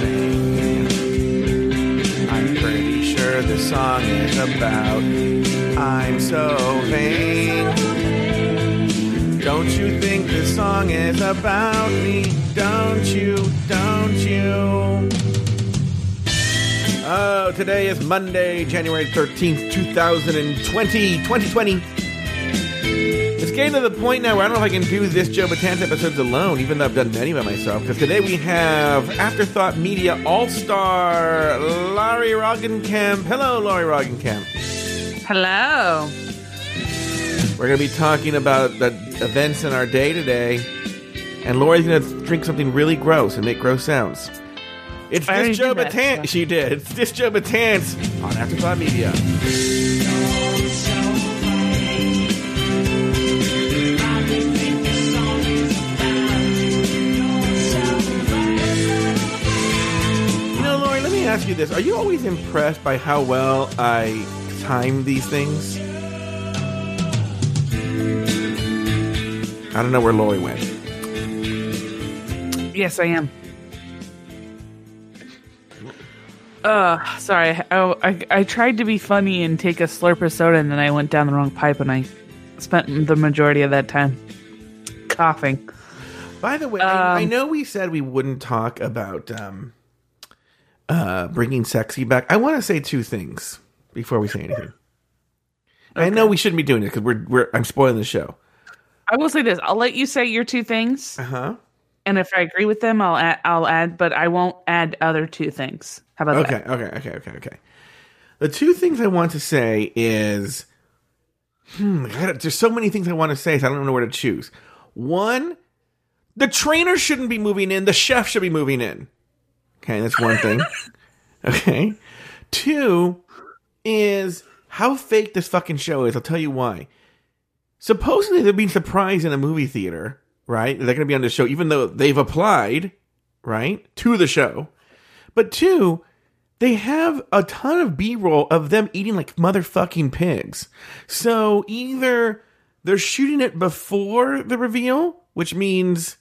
vain. I'm pretty sure this song is about me. I'm so vain. Don't you think this song is about me? Don't you? Don't you? Oh, today is Monday, January 13th, 2020. 2020. It's getting to the point now where I don't know if I can do this Joe Betance episodes alone, even though I've done many by myself. Because today we have Afterthought Media All Star Lauri Roggenkamp. Hello, Lauri Roggenkamp. Hello. We're going to be talking about the events in our day today, and Lauri's going to drink something really gross and make gross sounds. It's I this Joe Betance. She did. It's this Joe Betance on Afterthought Media. Ask you this. Are you always impressed by how well I time these things? I don't know where Lauri went. Yes, I am. Uh, sorry. I, I, I tried to be funny and take a slurp of soda, and then I went down the wrong pipe, and I spent the majority of that time coughing. By the way, I, I Um, know we said we wouldn't talk about um, uh, bringing sexy back. I want to say two things before we say anything. I know we shouldn't be doing it because we're, we're I'm spoiling the show. I will say this: I'll let you say your two things, Uh huh. and if I agree with them, I'll add, I'll add, but I won't add other two things. How about Okay, that? okay, okay, okay, okay. The two things I want to say is, hmm, gotta- there's so many things I want to say, so I don't know where to choose. One, the trainer shouldn't be moving in; the chef should be moving in. Okay, that's one thing. okay. Two is how fake this fucking show is. I'll tell you why. Supposedly they're being surprised in a movie theater, right? They're going to be on the show, even though they've applied, right, to the show. But two, they have a ton of B-roll of them eating like motherfucking pigs. So either they're shooting it before the reveal, which means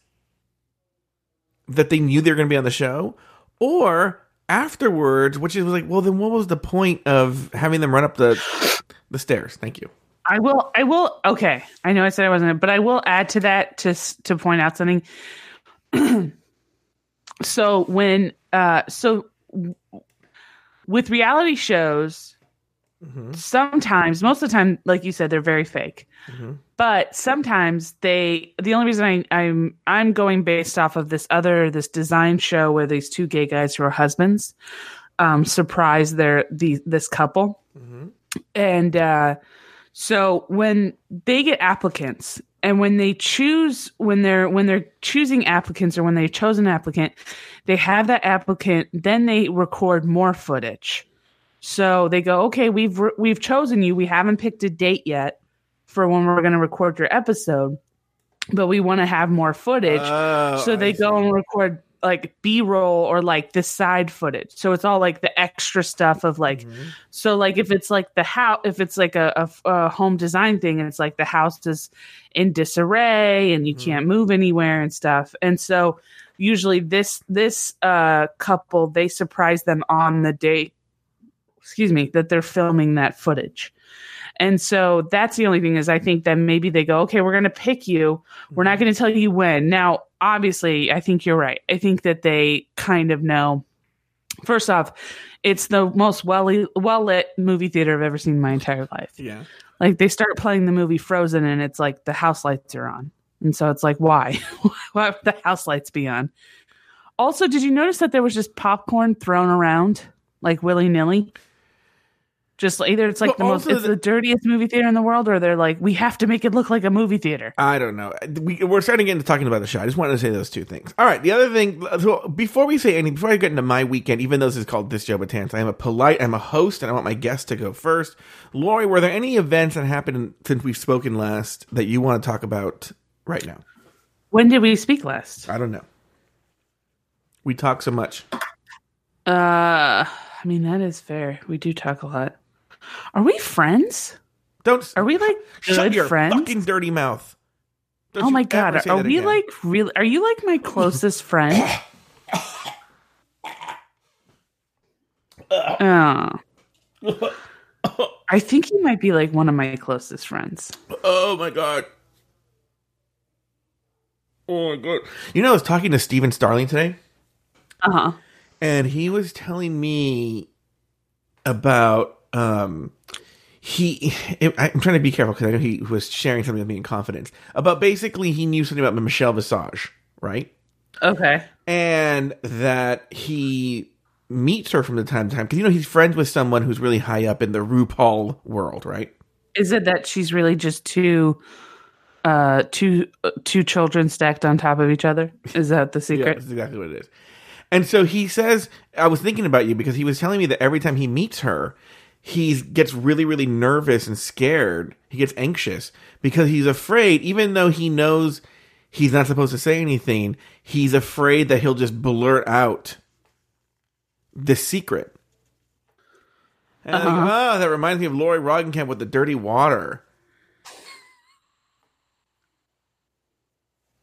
that they knew they were going to be on the show, or afterwards, which is like, well, then what was the point of having them run up the the stairs? Thank you. I will. I will. Okay, I know I said I wasn't, but I will add to that to to point out something. so when uh, so w- with reality shows, sometimes, most of the time, like you said, they're very fake. But sometimes they. The only reason I, I'm I'm going based off of this other this design show where these two gay guys who are husbands um, surprise their the this couple, and. uh so when they get applicants and when they choose when they're when they're choosing applicants or when they chose an applicant, they have that applicant, then they record more footage. So they go, okay, we've re- we've chosen you. We haven't picked a date yet for when we're going to record your episode, but we want to have more footage. Oh, so they I go see. and record like b-roll or like the side footage so it's all like the extra stuff of like Mm-hmm. so like if it's like the house if it's like a, a, a home design thing and it's like the house is in disarray and you Mm-hmm. can't move anywhere and stuff and so usually this this uh couple they surprise them on the date excuse me that they're filming that footage and so that's the only thing is I think that maybe they go, okay, we're going to pick you. We're not mm-hmm. going to tell you when. Now, obviously, I think you're right. I think that they kind of know. First off, it's the most well well lit movie theater I've ever seen in my entire life. Yeah. Like they start playing the movie Frozen, and it's like the house lights are on, and so it's like, why? why would the house lights be on? Also, did you notice that there was just popcorn thrown around like willy nilly? Just either it's like Well, the most, it's the- the dirtiest movie theater in the world, or they're like, we have to make it look like a movie theater. I don't know. We, we're starting to get into talking about the show. I just wanted to say those two things. All right. The other thing, so before we say anything, before I get into my weekend, even though this is called This Joe Betance, I am a polite, I'm a host, and I want my guests to go first. Lauri, were there any events that happened since we've spoken last that you want to talk about right now? When did we speak last? I don't know. We talk so much. Uh, I mean that is fair. We do talk a lot. Are we friends? Don't Are we like shut your friends? fucking dirty mouth. Don't oh my god, say are we again. like really? Are you like my closest friend? Oh. I think you might be like one of my closest friends. Oh my god. Oh my god. You know, I was talking to Steven Starling today, Uh huh. and he was telling me about um he I'm trying to be careful because I know he was sharing something with me in confidence about basically he knew something about Michelle Visage, right? Okay. And that he meets her from the time to time because you know he's friends with someone who's really high up in the RuPaul world, right? Is it that she's really just two, uh, two, uh, two children stacked on top of each other? Is that the Yeah, secret? that's exactly what it is. And so he says, I was thinking about you because he was telling me that every time he meets her, he gets really, really nervous and scared. He gets anxious because he's afraid, even though he knows he's not supposed to say anything, he's afraid that he'll just blurt out the secret. And I'm like, oh, that reminds me of Lauri Roggenkamp with the dirty water.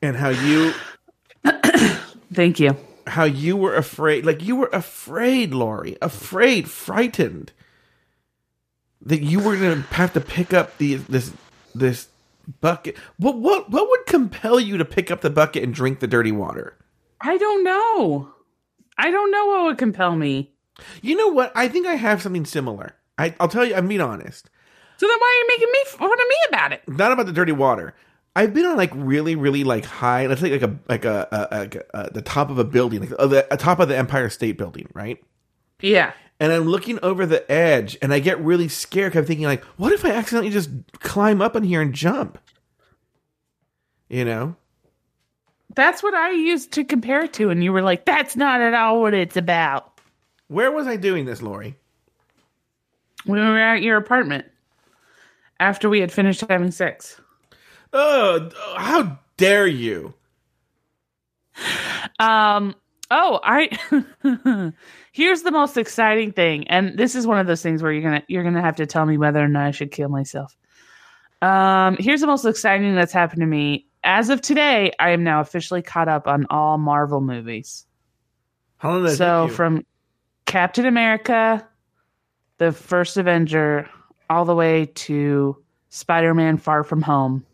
And how you Thank you. how you were afraid like you were afraid Lauri afraid frightened that you were going to have to pick up the this this bucket what what what would compel you to pick up the bucket and drink the dirty water I don't know. I don't know what would compel me. you know what i think i have something similar I, i'll tell you i'm being honest So then why are you making me fun of me about it? not about the dirty water I've been on like really, really like high. Let's say like a like a, a, a, a the top of a building, like the a top of the Empire State Building, right? Yeah. And I'm looking over the edge and I get really scared. I'm thinking like, what if I accidentally just climb up in here and jump? You know? That's what I used to compare it to, and you were like, "That's not at all what it's about." Where was I doing this, Lauri? We were at your apartment after we had finished having sex. Oh, how dare you? Um. Oh, I. Here's the most exciting thing, and this is one of those things where you're gonna you're gonna have to tell me whether or not I should kill myself. Um. Here's the most exciting thing that's happened to me. As of today, I am now officially caught up on all Marvel movies. How long did so from Captain America, the first Avenger, all the way to Spider-Man: Far From Home.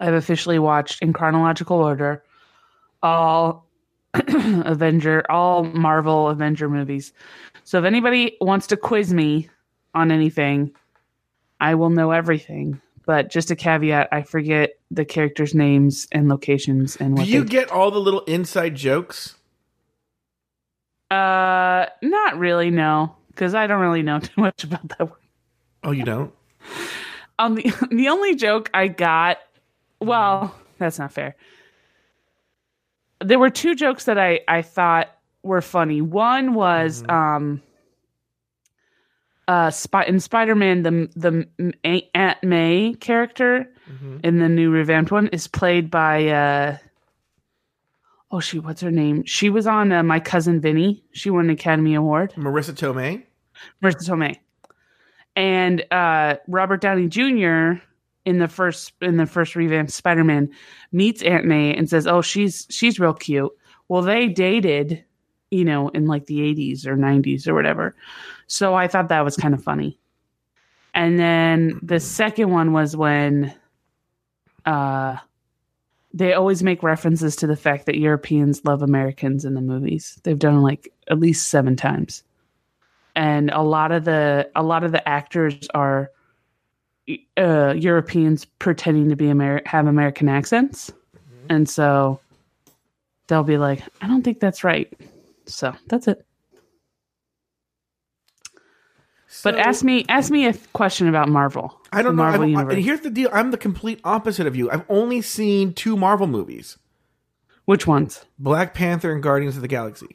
I've officially watched in chronological order all Avenger, all Marvel Avenger movies. So if anybody wants to quiz me on anything, I will know everything. But just a caveat, I forget the characters' names and locations and Do what you they get all the little inside jokes? Uh, not really, no, because I don't really know too much about that one. Oh, you don't? Um, the the only joke I got, well, that's not fair. There were two jokes that I I thought were funny. One was um, uh, Spy- in Spider Man, the the Aunt May character in the new revamped one is played by uh, oh she what's her name? She was on uh, My Cousin Vinny. She won an Academy Award. Marisa Tomei? Marisa Tomei. And uh, Robert Downey Jr. in the first in the first revamped Spider-Man meets Aunt May and says, "Oh, she's she's real cute." Well, they dated, you know, in like the 80s or 90s or whatever. So I thought that was kind of funny. And then the second one was when uh they always make references to the fact that Europeans love Americans in the movies. They've done like at least 7 times and a lot of the a lot of the actors are uh, Europeans pretending to be Amer- have American accents, and so they'll be like, "I don't think that's right." So that's it. But ask me ask me a question about Marvel. I don't know. Marvel I- universe. and here's the deal. I'm the complete opposite of you. I've only seen two Marvel movies. Which ones? Black Panther and Guardians of the Galaxy.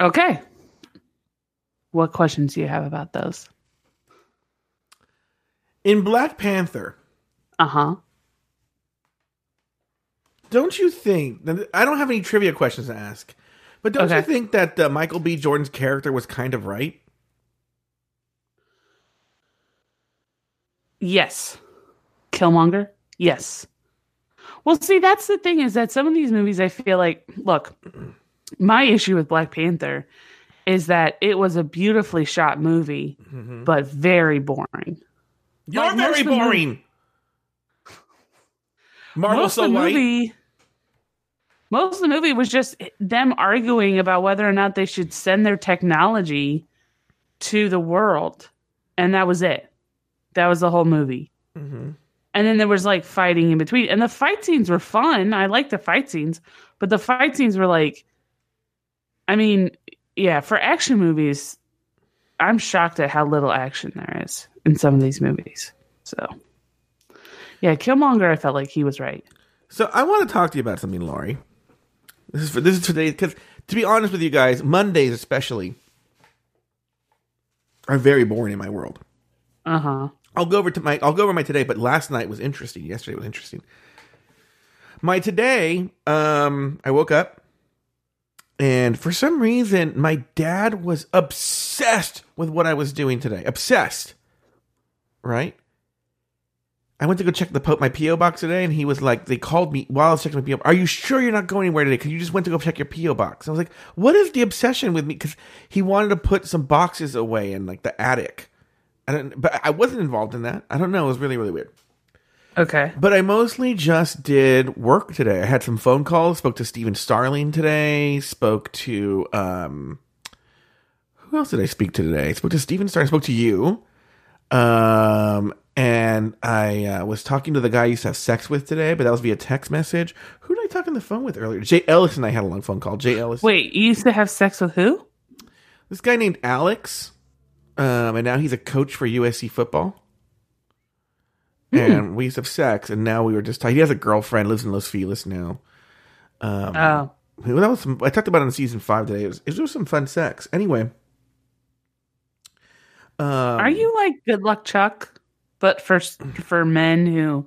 Okay. What questions do you have about those? In Black Panther, Uh huh. don't you think? I don't have any trivia questions to ask, but don't you think that uh, Michael B. Jordan's character was kind of right? Yes. Killmonger? Yes. Well, see, that's the thing is that some of these movies I feel like, look, my issue with Black Panther is that it was a beautifully shot movie, but very boring. You're Like, very movie- boring. Marvel most so of the movie most of the movie was just them arguing about whether or not they should send their technology to the world and that was it that was the whole movie Mhm. and then there was like fighting in between and the fight scenes were fun i like the fight scenes but the fight scenes were like i mean yeah for action movies i'm shocked at how little action there is in some of these movies so yeah killmonger i felt like he was right So I want to talk to you about something, Lauri. This is for this is today because to be honest with you guys, Mondays especially are very boring in my world. uh-huh I'll go over to my I'll go over my today, but last night was interesting. Yesterday was interesting. My today, um, I woke up and for some reason my dad was obsessed with what I was doing today. Obsessed. Right? I went to go check the po- my PO box today, and he was like, they called me while I was checking my PO. Are you sure you're not going anywhere today? Because you just went to go check your PO box. I was like, what is the obsession with me? Because he wanted to put some boxes away in like the attic. I don't, but I wasn't involved in that. I don't know. It was really really weird. Okay But I mostly just did work today. I had some phone calls. Spoke to Steven Starling today. Spoke to um, who else did I speak to today? I spoke to Steven Starling. Spoke to you. Um, and I uh, was talking to the guy I used to have sex with today, but that was via text message. Who did I talk on the phone with earlier? Jay Ellis and I had a long phone call. Jay Ellis. wait you used to have sex with who This guy named Alex, um, and now he's a coach for USC football. And we used to have sex, and now we were just talking. He has a girlfriend, lives in Los Feliz now. Um, oh well, that was some, I talked about it in season five today. It was, it was some fun sex. Anyway, um, are you like good luck chuck but for for men who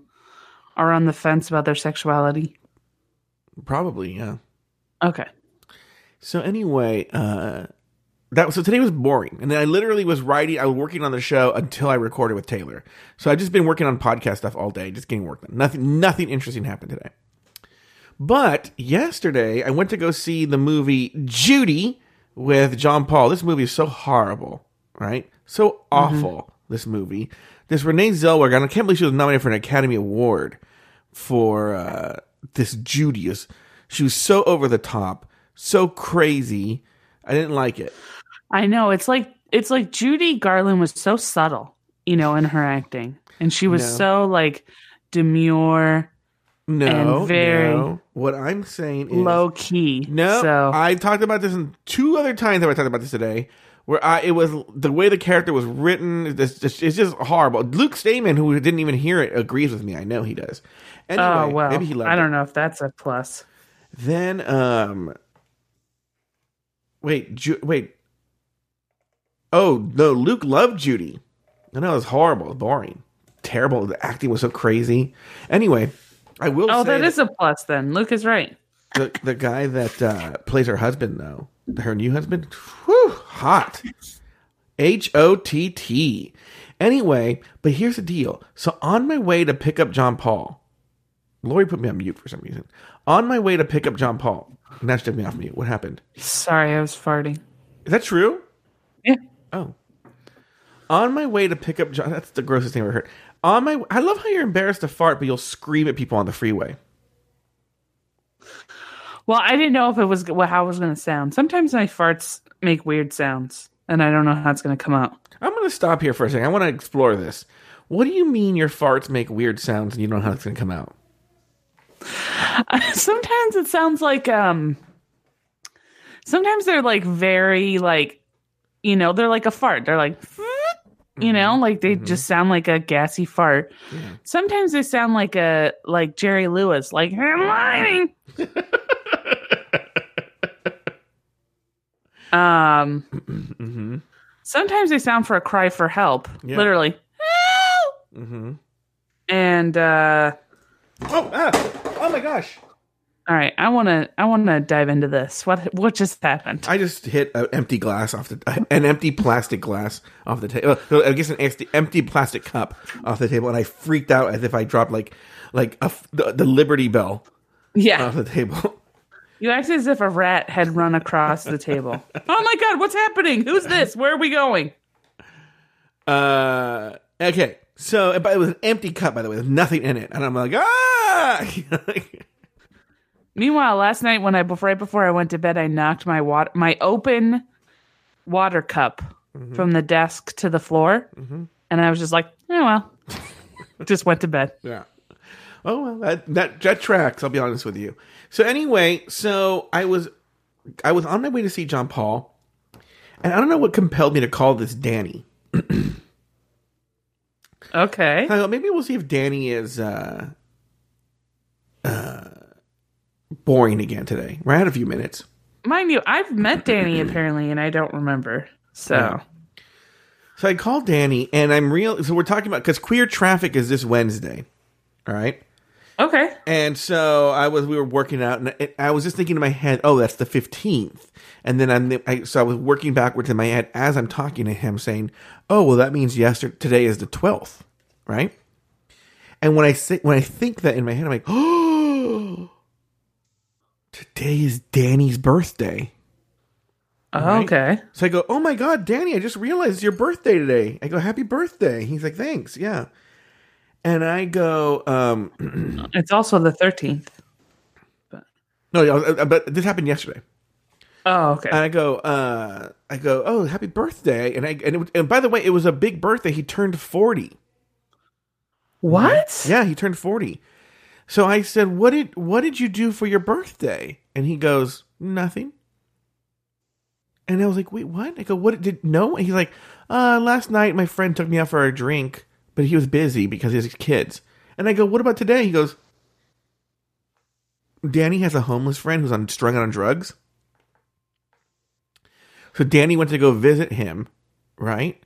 are on the fence about their sexuality probably yeah? okay So anyway, uh, that was so today was boring, and then I literally was writing. I was working on the show until I recorded with Taylor. So i've just been working on podcast stuff all day, just getting work done. Nothing, nothing interesting happened today. But yesterday, I went to go see the movie Judy with John Paul. This movie is so horrible, right? So awful. This movie. This Renee Zellweger, and I can't believe she was nominated for an Academy Award for uh, this Judy. She was so over the top, so crazy. I didn't like it. i know it's like it's like judy garland was so subtle you know in her acting and she was No. so like demure No, And very no. What I'm saying is low key No, so I talked about this in two other times that I talked about this today, where I it was the way the character was written. It's just, it's just horrible. Luke Stamen, who didn't even hear it, agrees with me. I know he does. Anyway, oh well maybe he loved i don't it. know if that's a plus Then, um, wait, Ju- wait. Oh no, Luke loved Judy. I know it was horrible, boring, terrible. The acting was so crazy. Anyway, I will. oh say that is a plus then luke is right the the guy that uh, plays her husband though, her new husband, whew, hot. H O T T. Anyway, but here's the deal. So on my way to pick up John Paul, Lauri put me on mute for some reason. On my way to pick up John Paul, now she took me off mute. What happened? sorry i was farting Is that true? yeah Oh. On my way to pick up John, that's the grossest thing I've ever heard. On my, I love how you're embarrassed to fart, but you'll scream at people on the freeway. Well, I didn't know if it was well, how it was going to sound. Sometimes my farts make weird sounds, and I don't know how it's going to come out. I'm going to stop here for a second. I want to explore this. What do you mean your farts make weird sounds and you don't know how it's going to come out? sometimes it sounds like um. Sometimes they're like very like, you know, they're like a fart. They're like, you know, like they just sound like a gassy fart. Sometimes they sound like a like Jerry Lewis, like I'm lying. um. Mm-hmm. Sometimes they sound for a cry for help, Yeah. literally. Help! Mm-hmm. And uh Oh, ah, oh my gosh. all right, I want to I want to dive into this. What what just happened? I just hit an empty glass off the, an empty plastic glass off the table. I guess an empty, empty plastic cup off the table, and I freaked out as if I dropped like, like a, the, the Liberty Bell Yeah. off the table. You act as if a rat had run across the table. Oh my god, what's happening? Who's this? Where are we going? Uh, okay. So, but it was an empty cup, by the way. There's nothing in it, and I'm like, ah. Meanwhile, last night when I before right before I went to bed, I knocked my water my open water cup mm-hmm. from the desk to the floor, mm-hmm. and I was just like, oh well, just went to bed. yeah. Oh well, that that that tracks. I'll be honest with you. So anyway, so I was I was on my way to see John Paul, and I don't know what compelled me to call this Danny. Okay, thought maybe we'll see if Danny is uh, uh, boring again today. We're at a few minutes. mind you, I've met Danny apparently, and I don't remember. So Yeah. So I called Danny, and I'm real. So we're talking about because queer traffic is this Wednesday, all right? Okay, And so I was, we were working out, and I- was just thinking in my head, oh, that's the fifteenth. And then I'm, I, so I was working backwards in my head as I'm talking to him, saying, oh, well, that means yesterday, today is the twelfth, right? And when I say, when I think that in my head, I'm like, oh, today is Danny's birthday. Oh, right. okay. So I go, "Oh my god, Danny! I just realized it's your birthday today." I go, "Happy birthday!" He's like, "Thanks, yeah." And I go, um, It's also the thirteenth. "No, uh, but this happened yesterday." Oh, okay. And I go, uh, "I go, oh, happy birthday!" And I and, it, and by the way, it was a big birthday. He turned forty. what? Yeah, he turned forty. So I said, "What did what did you do for your birthday?" And he goes, "Nothing." And I was like, "Wait, what?" I go, "What did no?" And he's like, "Uh, last night my friend took me out for a drink, but he was busy because he has kids." And I go, "What about today?" He goes, "Danny has a homeless friend who's on strung out on drugs." So Danny went to go visit him, right?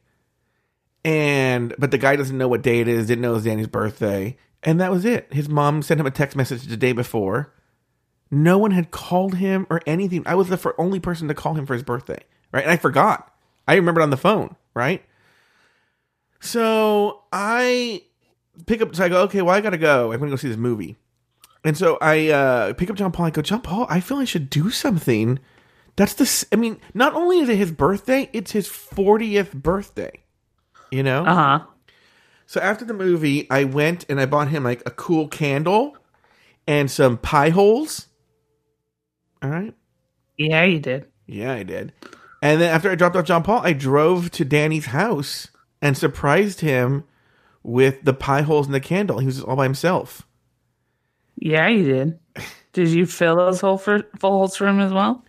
And but the guy doesn't know what day it is, didn't know it was Danny's birthday, and that was it. His mom sent him a text message the day before. No one had called him or anything. I was the only person to call him for his birthday, right? And I forgot. I remembered on the phone, right? So I pick up. So I go, okay, well, I gotta go. I'm gonna go see this movie. And so I uh, pick up John Paul. I go, John Paul, I feel I should do something. That's the. s- I mean, not only is it his birthday, it's his 40th birthday. You know. Uh huh. So after the movie, I went and I bought him like a cool candle and some pie holes. All right. Yeah, you did. Yeah, I did. And then after I dropped off John Paul, I drove to Danny's house and surprised him with the pie holes in the candle. He was all by himself. Yeah, you did. Did you fill those hole for, full holes for him as well?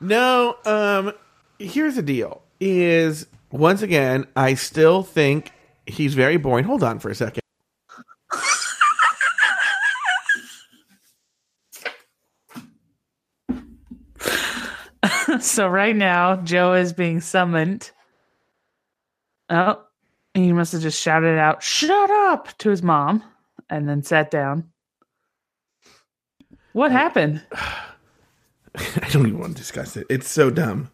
No, um, here's the deal: is once again, I still think he's very boring. Hold on for a second. so right now, Joe is being summoned. Oh, he must have just shouted out, "Shut up!" to his mom, and then sat down. What happened? I don't even want to discuss it. It's so dumb.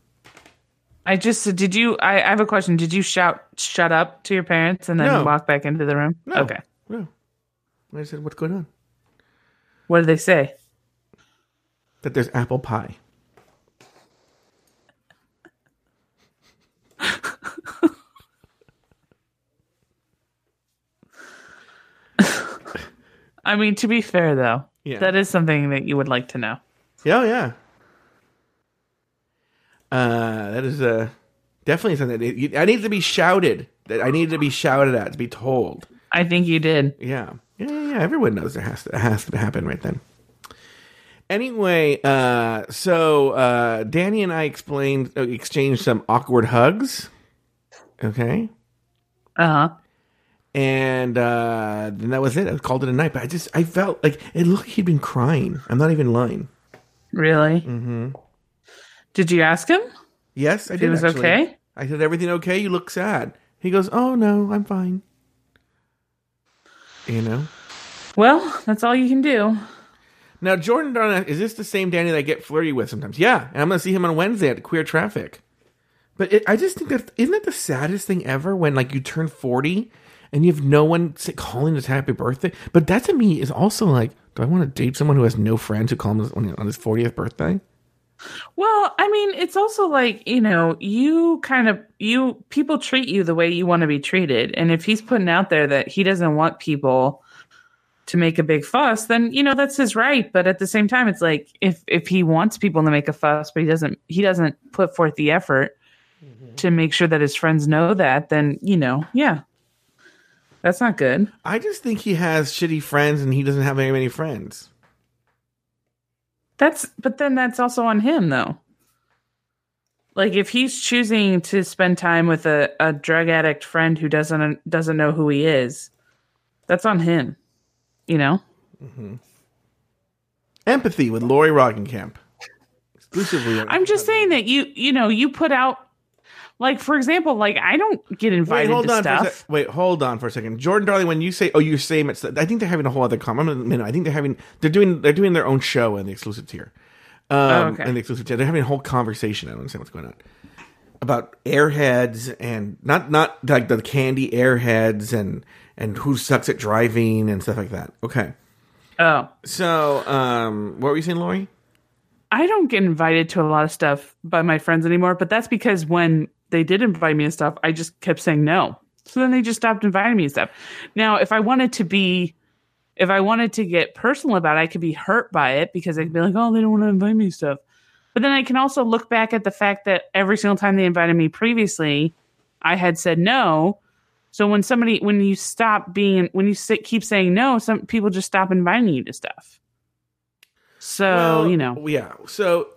I just did you? I, I have a question. Did you shout "shut up" to your parents and then No. walk back into the room? No. Okay. No. I said, "What's going on?" What did they say? That there's apple pie. I mean, to be fair though, Yeah. that is something that you would like to know. Yeah, oh, yeah. Uh, that is uh, definitely something. That I need to be shouted. That I need to be shouted at to be told. I think you did. Yeah, yeah, yeah. Everyone knows there has to it has to happen right then. Anyway, uh, so uh, Danny and I explained uh, exchanged some awkward hugs. Okay, Uh huh. And uh, then that was it. I called it a night. But I just I felt like it looked like he'd been crying. I'm not even lying. Really? Mm-hmm. Did you ask him? Yes, I did. was actually. okay. I said, "Everything okay? You look sad." He goes, "Oh no, I'm fine." You know. Well, that's all you can do. Now, Jordan is this the same Danny that I get flirty with sometimes? Yeah, and I'm going to see him on Wednesday at Queer Traffic. But it, I just think that isn't that the saddest thing ever when like you turn 40 and you have no one say, calling us happy birthday. But that to me is also like Do I want to date someone who has no friends who call him on his 40th birthday? Well, I mean, it's also like, you know, you kind of you people treat you the way you want to be treated. And if he's putting out there that he doesn't want people to make a big fuss, then you know that's his right. But at the same time, it's like if if he wants people to make a fuss, but he doesn't he doesn't put forth the effort mm-hmm. to make sure that his friends know that, then you know, yeah. That's not good. I just think he has shitty friends and he doesn't have very many friends. That's but then that's also on him though. Like if he's choosing to spend time with a, a drug addict friend who doesn't doesn't know who he is, that's on him. You know? Mm-hmm. Empathy with Lauri Roggenkamp. Exclusively. I'm just saying that you you know, you put out like for example, like I don't get invited wait, hold to on stuff. wait, hold on for a second, Jordan Darling. When you say, "Oh, you're saying it's," I think they're having a whole other comment. I think they're having they're doing they're doing their own show in the exclusive tier. Um, oh, okay. In the exclusive tier, they're having a whole conversation. I don't understand what's going on about airheads and not not like the candy airheads and and who sucks at driving and stuff like that. Okay. Oh. So, um, what were you saying, Lauri? I don't get invited to a lot of stuff by my friends anymore, but that's because when they did invite me and stuff, I just kept saying no. So then they just stopped inviting me and stuff. Now, if I wanted to be, if I wanted to get personal about it, I could be hurt by it because I could be like, oh, they don't want to invite me and stuff. But then I can also look back at the fact that every single time they invited me previously, I had said no. So when somebody, when you stop being, when you sit, keep saying no, some people just stop inviting you to stuff. So well, you know, yeah. So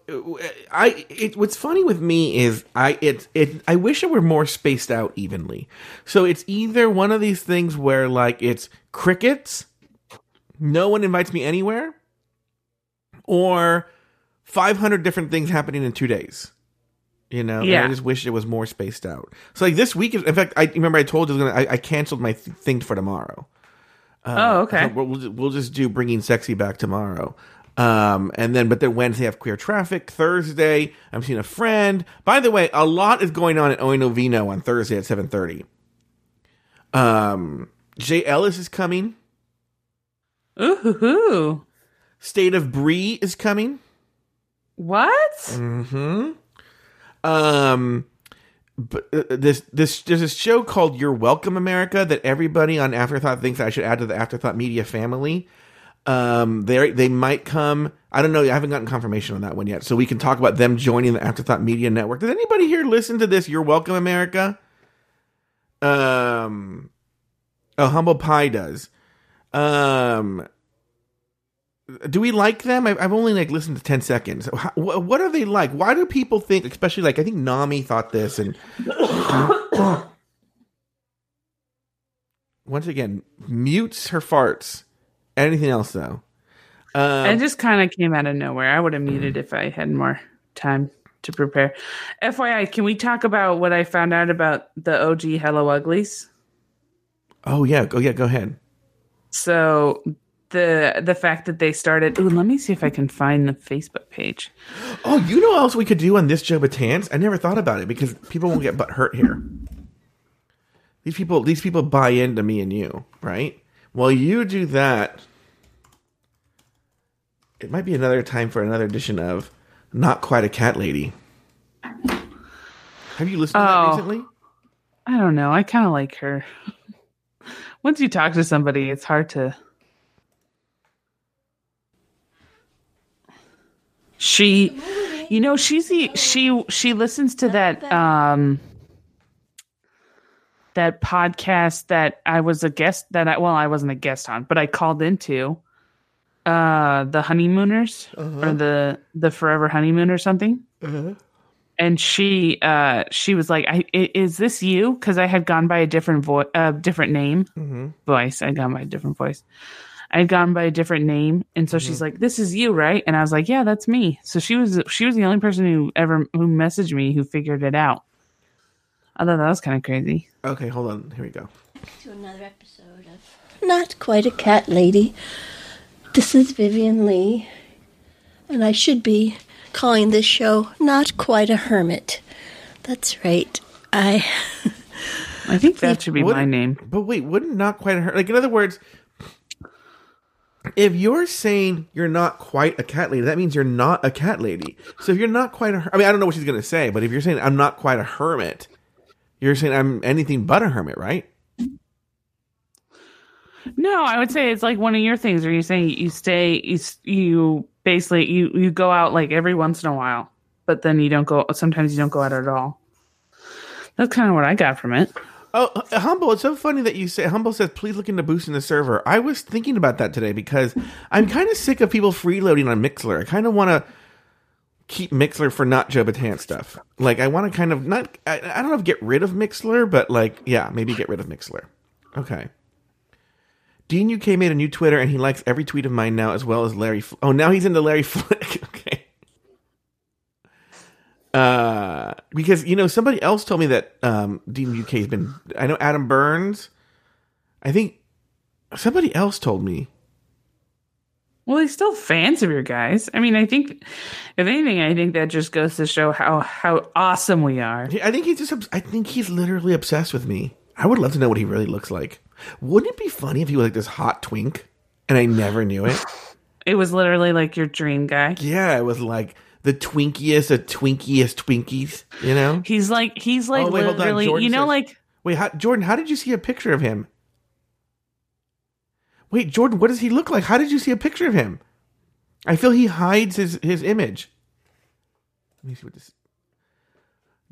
I, it, what's funny with me is I, it, it, I wish it were more spaced out evenly. So it's either one of these things where like it's crickets, no one invites me anywhere, or 500 different things happening in two days. You know, yeah. And I just wish it was more spaced out. So like this week, in fact, I remember I told you I, I canceled my th- thing for tomorrow. Uh, oh, okay. So we'll, we'll just do bringing sexy back tomorrow. Um, and then, but then Wednesday I have queer traffic. Thursday, I'm seeing a friend. By the way, a lot is going on at Oino Vino on Thursday at 7.30. Um, Jay Ellis is coming. Ooh. State of Bree is coming. What? Mm-hmm. Um, but uh, this this there's a show called You're Welcome America that everybody on Afterthought thinks I should add to the Afterthought Media family. Um, they they might come. I don't know. I haven't gotten confirmation on that one yet, so we can talk about them joining the Afterthought Media Network. Does anybody here listen to this? You're welcome, America. Um, oh, Humble Pie does. Um, do we like them? I've, only like listened to ten seconds. what are they like? Why do people think, especially like I think Nami thought this, and once again mutes her farts Anything else though? Um, it just kind of came out of nowhere. I would have muted if I had more time to prepare. FYI, can we talk about what I found out about the OG Hello Uglies? Oh yeah, go yeah, go ahead. So the the fact that they started. Ooh, let me see if I can find the Facebook page. Oh, you know what else we could do on this Joe Betance? I never thought about it because people won't get butt hurt here. These people, these people buy into me and you, right? While you do that, it might be another time for another edition of Not Quite a Cat Lady. Have you listened to that oh. recently? I don't know. I kind of like her. Once you talk to somebody, it's hard to. She, you know, she's the she she listens to that um that podcast that I was a guest that I well I wasn't a guest on, but I called into uh the honeymooners uh-huh. or the the forever honeymoon or something. Uh-huh. And she uh she was like, I, "Is this you?" Because I had gone by a different voice, uh, different name, mm-hmm. voice. I'd gone by a different voice. I had gone by a different name, and so mm-hmm. she's like, "This is you, right?" And I was like, "Yeah, that's me." So she was she was the only person who ever who messaged me who figured it out. I thought that was kind of crazy. Okay, hold on. Here we go. To another episode of Not Quite a Cat Lady. This is Vivian Lee, and I should be calling this show Not Quite a Hermit. That's right. I. I think that should be my name. But wait, wouldn't not quite a hermit? Like in other words, if you're saying you're not quite a cat lady, that means you're not a cat lady. So if you're not quite a, her- I mean, I don't know what she's gonna say, but if you're saying I'm not quite a hermit, you're saying I'm anything but a hermit, right? No, I would say it's like one of your things where you say you stay, you you basically you you go out like every once in a while, but then you don't go. Sometimes you don't go out at all. That's kind of what I got from it. Oh, humble! It's so funny that you say humble says please look into boosting the server. I was thinking about that today because I'm kind of sick of people freeloading on Mixlr. I kind of want to keep Mixlr for not Joe Batan stuff. Like I want to kind of not. I, I don't know if get rid of Mixlr, but like yeah, maybe get rid of Mixlr. Okay. Dean UK made a new Twitter and he likes every tweet of mine now as well as Larry. Fl- oh, now he's into Larry Flick. okay. Uh, because you know somebody else told me that um, Dean UK has been. I know Adam Burns. I think somebody else told me. Well, he's still fans of your guys. I mean, I think if anything, I think that just goes to show how how awesome we are. I think he's just. I think he's literally obsessed with me. I would love to know what he really looks like. Wouldn't it be funny if he was like this hot twink and I never knew it? It was literally like your dream guy. Yeah, it was like the twinkiest of twinkiest Twinkies. You know? He's like he's like Oh, wait, literally, you know, says- like Wait, how, Jordan, how did you see a picture of him? Wait, Jordan, what does he look like? How did you see a picture of him? I feel he hides his his image. Let me see what this.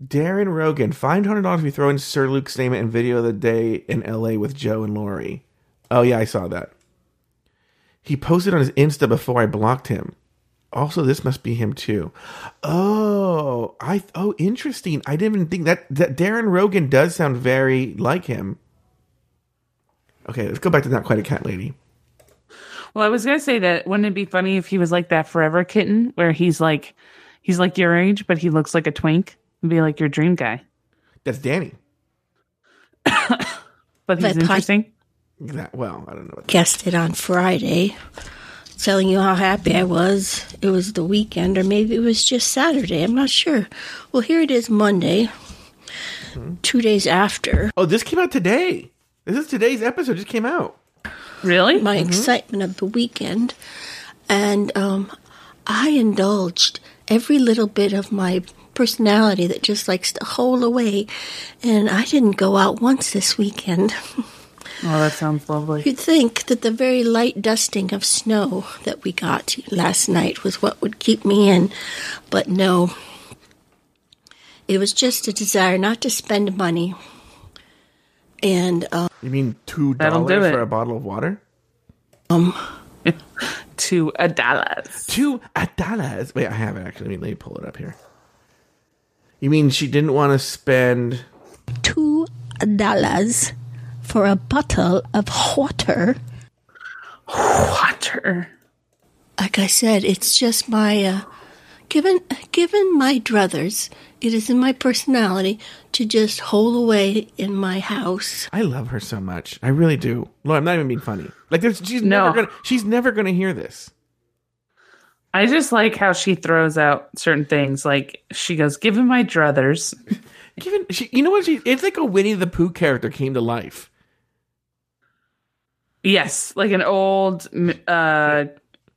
Darren Rogan, five hundred dollars if you throw in Sir Luke's name and video of the day in L.A. with Joe and Lauri. Oh yeah, I saw that. He posted on his Insta before I blocked him. Also, this must be him too. Oh, I oh interesting. I didn't even think that that Darren Rogan does sound very like him. Okay, let's go back to not quite a cat lady. Well, I was gonna say that wouldn't it be funny if he was like that forever kitten, where he's like, he's like your age, but he looks like a twink, and be like your dream guy, That's Danny. but he's But pi- interesting. That, well, I don't know. What guessed it on Friday, telling you how happy I was. It was the weekend, or maybe it was just Saturday. I'm not sure. Well, here it is Monday, hmm. two days after. oh, this came out today. This is today's episode. Just came out. Really? My excitement of the weekend, and um, I indulged every little bit of my personality that just likes to hole away, and I didn't go out once this weekend. Oh, that sounds lovely. You'd think that the very light dusting of snow that we got last night was what would keep me in, but no. It was just a desire not to spend money. And uh, You mean two dollars for a bottle of water? To a Dallas. Two dollars. Wait, I have it actually. Let me, let me pull it up here. You mean she didn't want to spend? two dollars for a bottle of water. Water. Like I said, it's just my uh, given given my druthers. It is in my personality to just hole away in my house. I love her so much. I really do. No, I'm not even being funny. Like, there's, she's No. never gonna. She's never gonna hear this. I just like how she throws out certain things. Like she goes, "Given my druthers, Given she, you know what? She, it's like a Winnie the Pooh character came to life. yes, like an old, uh,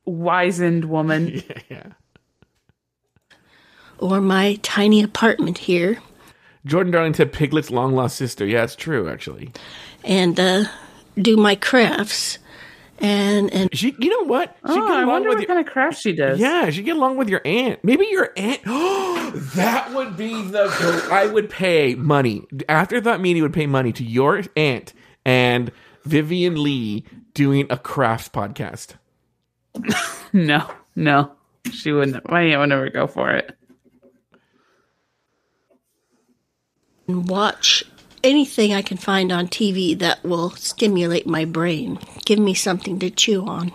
wizened woman." Yeah, yeah. Or my tiny apartment here. Jordan Darling said Piglet's long lost sister. Yeah, it's true actually. and uh, do my crafts and and She, you know what? She Oh, I wonder what your, kind of craft she does. Yeah, she get along with your aunt. Maybe your aunt. that would be the. I would pay money. Afterthought Media would pay money to your aunt and Vivian Lee doing a crafts podcast. No, no, she wouldn't. My aunt would never go for it. Watch anything I can find on TV that will stimulate my brain, give me something to chew on.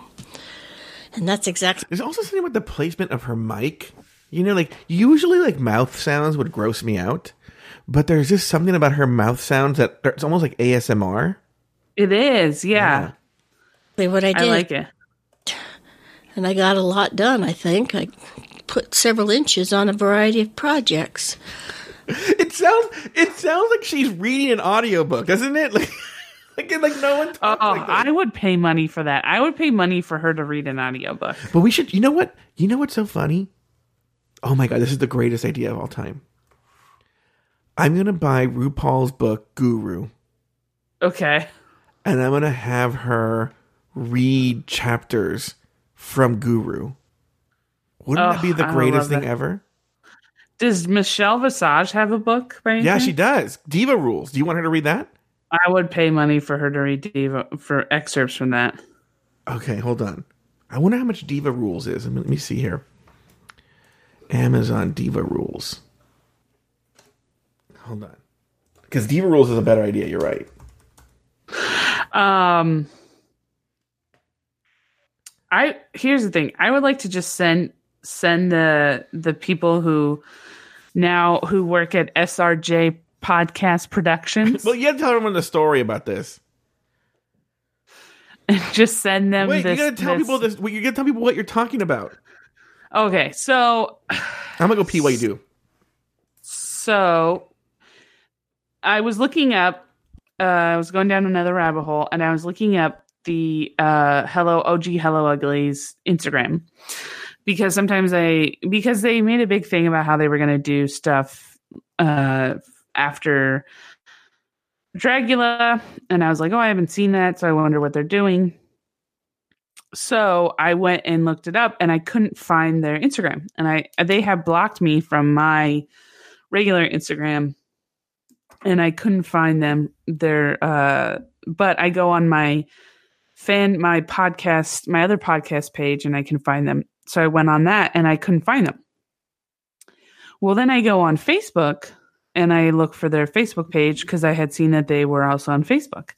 And that's exactly There's also something about the placement of her mic. You know, like usually like mouth sounds would gross me out, but there's just something about her mouth sounds that it's almost like ASMR. It is, yeah. what I did. I like it. And I got a lot done, I think. I put several inches on a variety of projects. It sounds it sounds like she's reading an audiobook, doesn't it? Like like, like no one talks Oh, like that. I would pay money for that. I would pay money for her to read an audiobook. But we should. You know what? You know what's so funny? Oh my god, this is the greatest idea of all time. I'm gonna buy RuPaul's book Guru, Okay. and I'm gonna have her read chapters from Guru. Wouldn't Oh, that be the greatest thing ever? Does Michelle Visage have a book Yeah, she does. Diva Rules. Do you want her to read that? I would pay money for her to read Diva for excerpts from that. Okay, hold on. I wonder how much Diva Rules is. Let me see here. Amazon Diva Rules. Hold on. Because Diva Rules is a better idea. You're right. Um I here's the thing. I would like to just send send the the people who now who work at SRJ Podcast Productions Well, you have to tell everyone the story about this. and just send them Wait, this. you gotta tell this- people this. You gotta tell people what you're talking about. Okay, so I'm gonna go pee while you do. So I was looking up, uh, I was going down another rabbit hole and I was looking up the uh, Hello OG Hello Uglies Instagram because sometimes I, because they made a big thing about how they were going to do stuff uh, after Dragula. And I was like, oh, I haven't seen that. So I wonder what they're doing. So I went and looked it up and I couldn't find their Instagram. And I they have blocked me from my regular Instagram and I couldn't find them there uh but I go on my fan my podcast my other podcast page and I can find them. So I went on that and I couldn't find them. Well then I go on Facebook and I look for their Facebook page because I had seen that they were also on Facebook.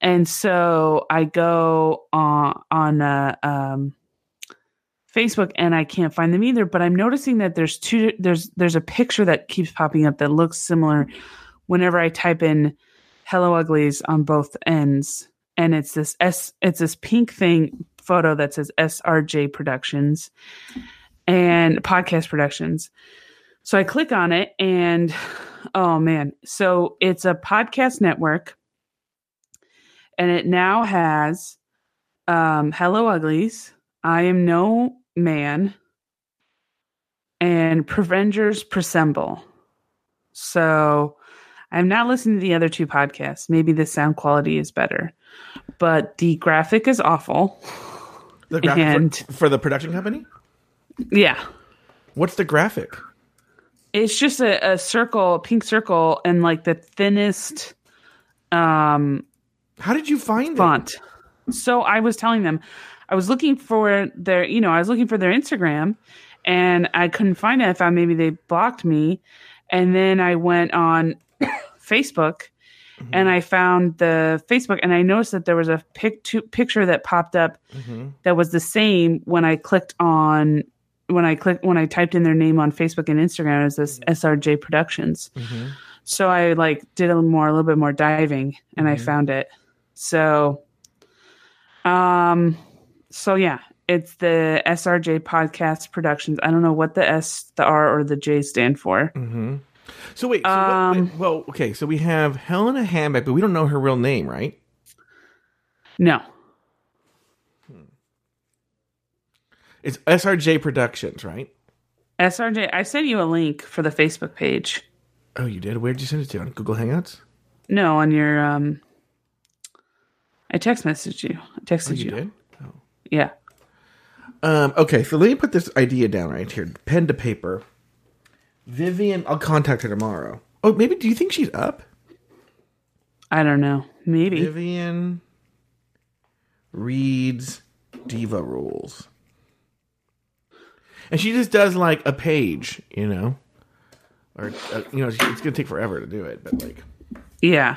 And so I go on on uh, um Facebook and I can't find them either. But I'm noticing that there's two there's there's a picture that keeps popping up that looks similar whenever I type in "Hello Uglies" on both ends, and it's this s it's this pink thing photo that says SRJ Productions and Podcast Productions. So I click on it and oh man, so it's a podcast network, and it now has um, "Hello Uglies." I am no man and Prevengers Presemble. So I'm not listening to the other two podcasts. Maybe the sound quality is better, but the graphic is awful. The graphic for- And- for, the production company. Yeah. What's the graphic? It's just a, a circle, a pink circle, and like the thinnest um How did you find it? So I was telling them, I was looking for their, you know, I was looking for their Instagram and I couldn't find it. I thought maybe they blocked me. And then I went on Facebook and I found the Facebook and I noticed that there was a pic- to- picture that popped up Mhm. that was the same when I clicked on when I clicked when I typed in their name on Facebook and Instagram as this SRJ Productions. Mhm. So I like did a little more, a little bit more diving, and I Mhm. found it. So, um, so yeah, it's the SRJ Podcast Productions. I don't know what the S, the R, or the J stand for. Mhm. So wait, so what- Um, wait, well, okay, so we have Helena Handbag, but we don't know her real name, right? No, It's SRJ Productions, right? SRJ. I sent you a link for the Facebook page. Oh, you did. Where'd you send it to? On Google Hangouts? No, on your um, I text messaged you. I texted Oh, you. you did. Yeah. Um, okay, so let me put this idea down right here, pen to paper. Vivian, I'll contact her tomorrow. Oh, maybe. Do you think she's up? I don't know. Maybe. Vivian reads Diva Rules. And she just does like a page, you know? Or, uh, you know, it's going to take forever to do it, but like, Yeah.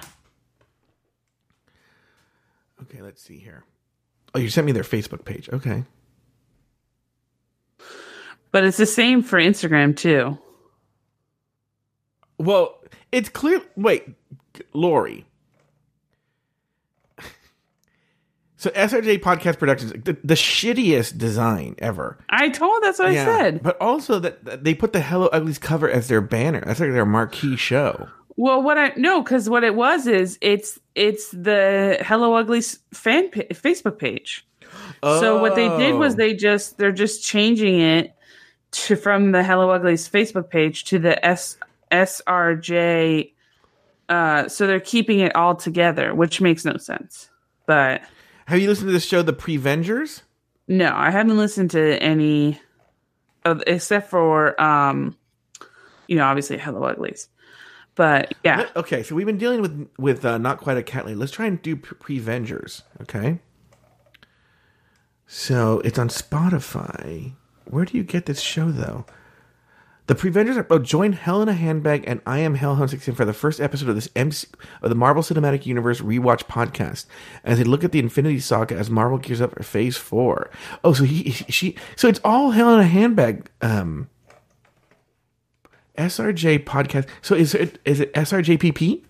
okay, let's see here. Oh, you sent me their Facebook page. Okay. But it's the same for Instagram too. Well, it's clear. Wait, Lauri. So SRJ Podcast Productions, the, the shittiest design ever. I told that's what I said. But also that, that they put the Hello Uglies cover as their banner. That's like their marquee show. Well, what I no, because what it was is it's it's the Hello Uglies fan pa- Facebook page. So what they did was Oh. they just they're just changing it to from the Hello Uglies Facebook page to the S SRJ. Uh, so they're keeping it all together, which makes no sense. But Have you listened to the show The Prevengers? no, I haven't listened to any, of, except for um, you know, obviously Hello Uglies. But yeah, Okay, so we've been dealing with with uh, not quite a cat lady. Let's try and do Pre- Prevengers. Okay. So it's on Spotify. Where do you get this show though? The Prevengers are oh, join Helena Handbag and I am Hellhound 16 for the first episode of this MC, of the Marvel Cinematic Universe rewatch podcast as they look at the Infinity Saga as Marvel gears up for Phase Four. Oh, so he she so it's all Helena Handbag um SRJ podcast. So is it is it SRJPP?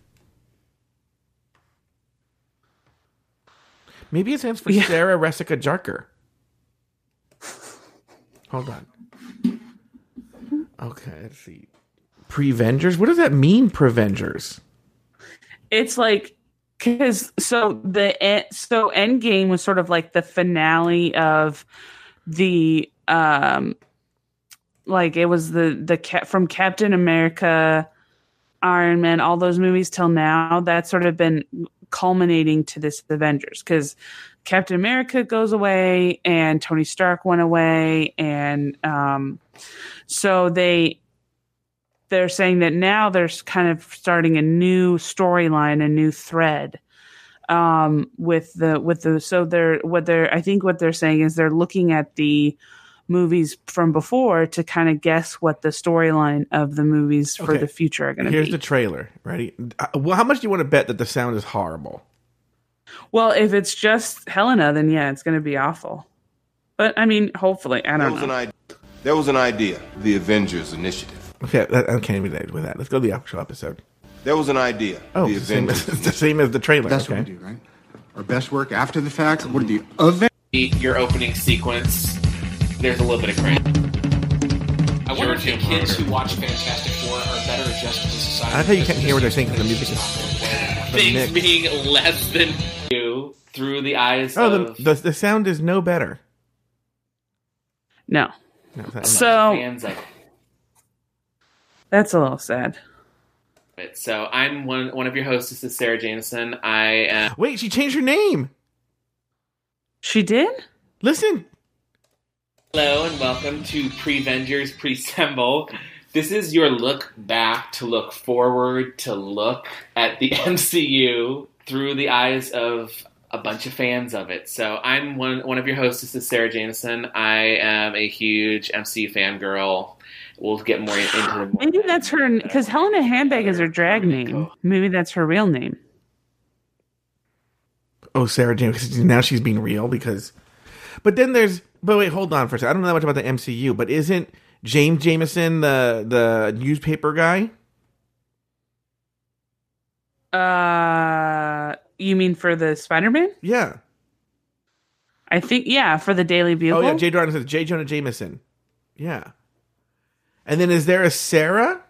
Maybe it stands for Yeah. Sarah Resica Jarker. Hold on. Okay, let's see. Prevengers? What does that mean, Prevengers? it's like because so the so Endgame was sort of like the finale of the um like it was the the from Captain America, Iron Man, all those movies till now. That's sort of been culminating to this Avengers because Captain America goes away and Tony Stark went away and um so they they're saying that now they're kind of starting a new storyline, a new thread um, with the with the so they're what they're I think what they're saying is they're looking at the movies from before to kind of guess what the storyline of the movies for Okay. the future are going to be. Here's the trailer. Ready? Uh, Well, how much do you want to bet that the sound is horrible? well, if it's just Helena, then yeah, it's going to be awful. But I mean, hopefully, I don't was an know. Idea. There was an idea. The Avengers Initiative. Okay, that, I can't even with that. Let's go to the actual episode. There was an idea. Oh, the it's the same, Avengers. it's the same as the trailer. That's okay. what we do, right? Our best work after the fact. What are the event? your opening sequence, there's a little bit of cringe. I wonder if the kids who watch Fantastic Four are better adjusted to society. I thought you because can't hear what they're saying saying 'cause the music is- Things mix. being less than you through the eyes Oh, of the, the the sound is no better. No, No, that- so fans of that's a little sad. So I'm one one of your hosts. This is Sarah Jameson. I am Wait, she changed her name. She did. Listen, hello and welcome to Prevengers Presemble. This is your look back to look forward to look at the MCU through the eyes of a bunch of fans of it. So I'm one one of your hosts. This is Sarah Jameson. I am a huge MCU fangirl. We'll get more into the Maybe that's her because Helena Handbag is her drag name. Maybe that's her real name. oh Sarah James. Now she's being real because. But then there's. But wait, hold on for a second. I don't know that much about the MCU, but isn't James Jameson the the newspaper guy? Uh, you mean for the Spider Man? Yeah. I think yeah, for the Daily Bugle. Oh yeah, J. Jordan says J. Jonah Jameson. Yeah. And then is there a Sarah?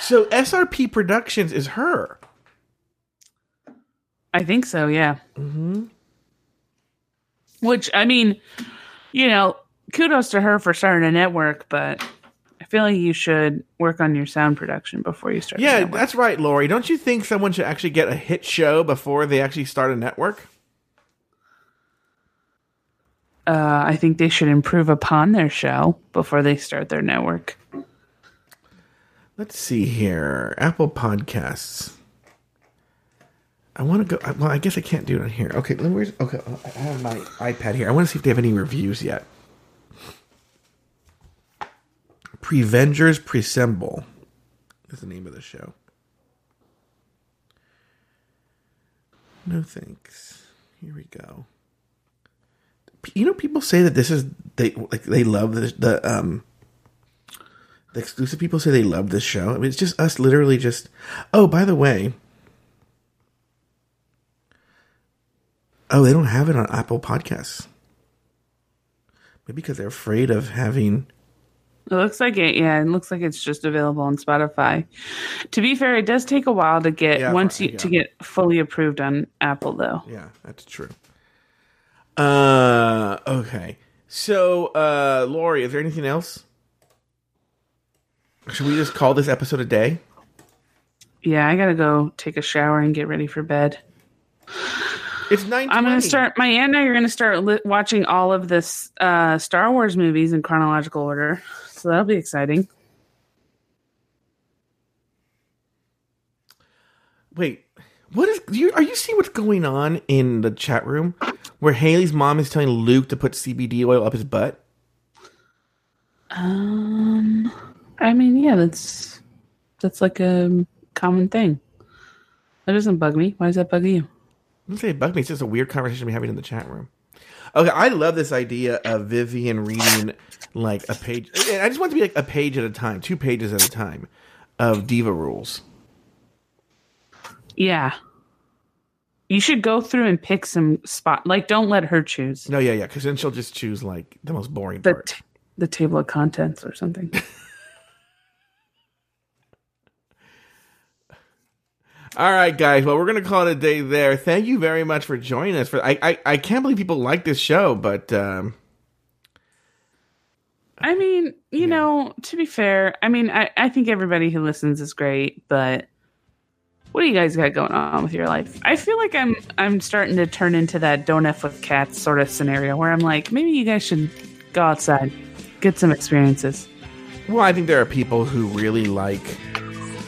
So SRP Productions is her. I think so. Yeah. Mm-hmm. Which I mean, you know, kudos to her for starting a network, but feel like you should work on your sound production before you start. Yeah, that's right, Lauri. Don't you think someone should actually get a hit show before they actually start a network? Uh, I think they should improve upon their show before they start their network. Let's see here. Apple Podcasts. I want to go. Well, I guess I can't do it on here. Okay, let me. where's- Okay, I have my iPad here. I want to see if they have any reviews yet. Prevengers Presemble is the name of the show. No thanks. Here we go. You know, people say that this is they like they love this, the um the exclusive people say they love this show. I mean, it's just us literally just. Oh, by the way. Oh, they don't have it on Apple Podcasts. Maybe because they're afraid of having It looks like it. Yeah, it looks like it's just available on Spotify. To be fair, it does take a while to get Yeah, once you yeah. to get fully approved on Apple, though. Yeah, that's true. Uh, okay. So, uh, Lauri, is there anything else? Should we just call this episode a day? Yeah, I gotta go take a shower and get ready for bed. It's nine. I'm gonna start. My aunt and I are gonna start li- watching all of this uh, Star Wars movies in chronological order, so that'll be exciting. Wait, what is? You, are you seeing what's going on in the chat room where Haley's mom is telling Luke to put CBD oil up his butt? Um, I mean, yeah, that's that's like a common thing. That doesn't bug me. Why does that bug you? I don't say it bugged me. It's just a weird conversation we're having in the chat room. Okay, I love this idea of Vivian reading like a page. I just want it to be like a page at a time, two pages at a time of Diva rules. Yeah. You should go through and pick some spot. Like, don't let her choose No, yeah, yeah, because then she'll just choose like the most boring the part. t- the table of contents or something. All right, guys. Well, we're gonna call it a day there. Thank you very much for joining us. For I, I, I can't believe people like this show, but um, I mean, you know, to be fair, I mean, I, I think everybody who listens is great, but what do you guys got going on with your life? I feel like I'm I'm starting to turn into that don't f with cats sort of scenario where I'm like, maybe you guys should go outside, get some experiences. well, I think there are people who really like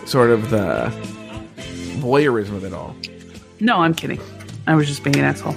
sort of the voyeurism of it all. No, I'm kidding. I was just being an asshole.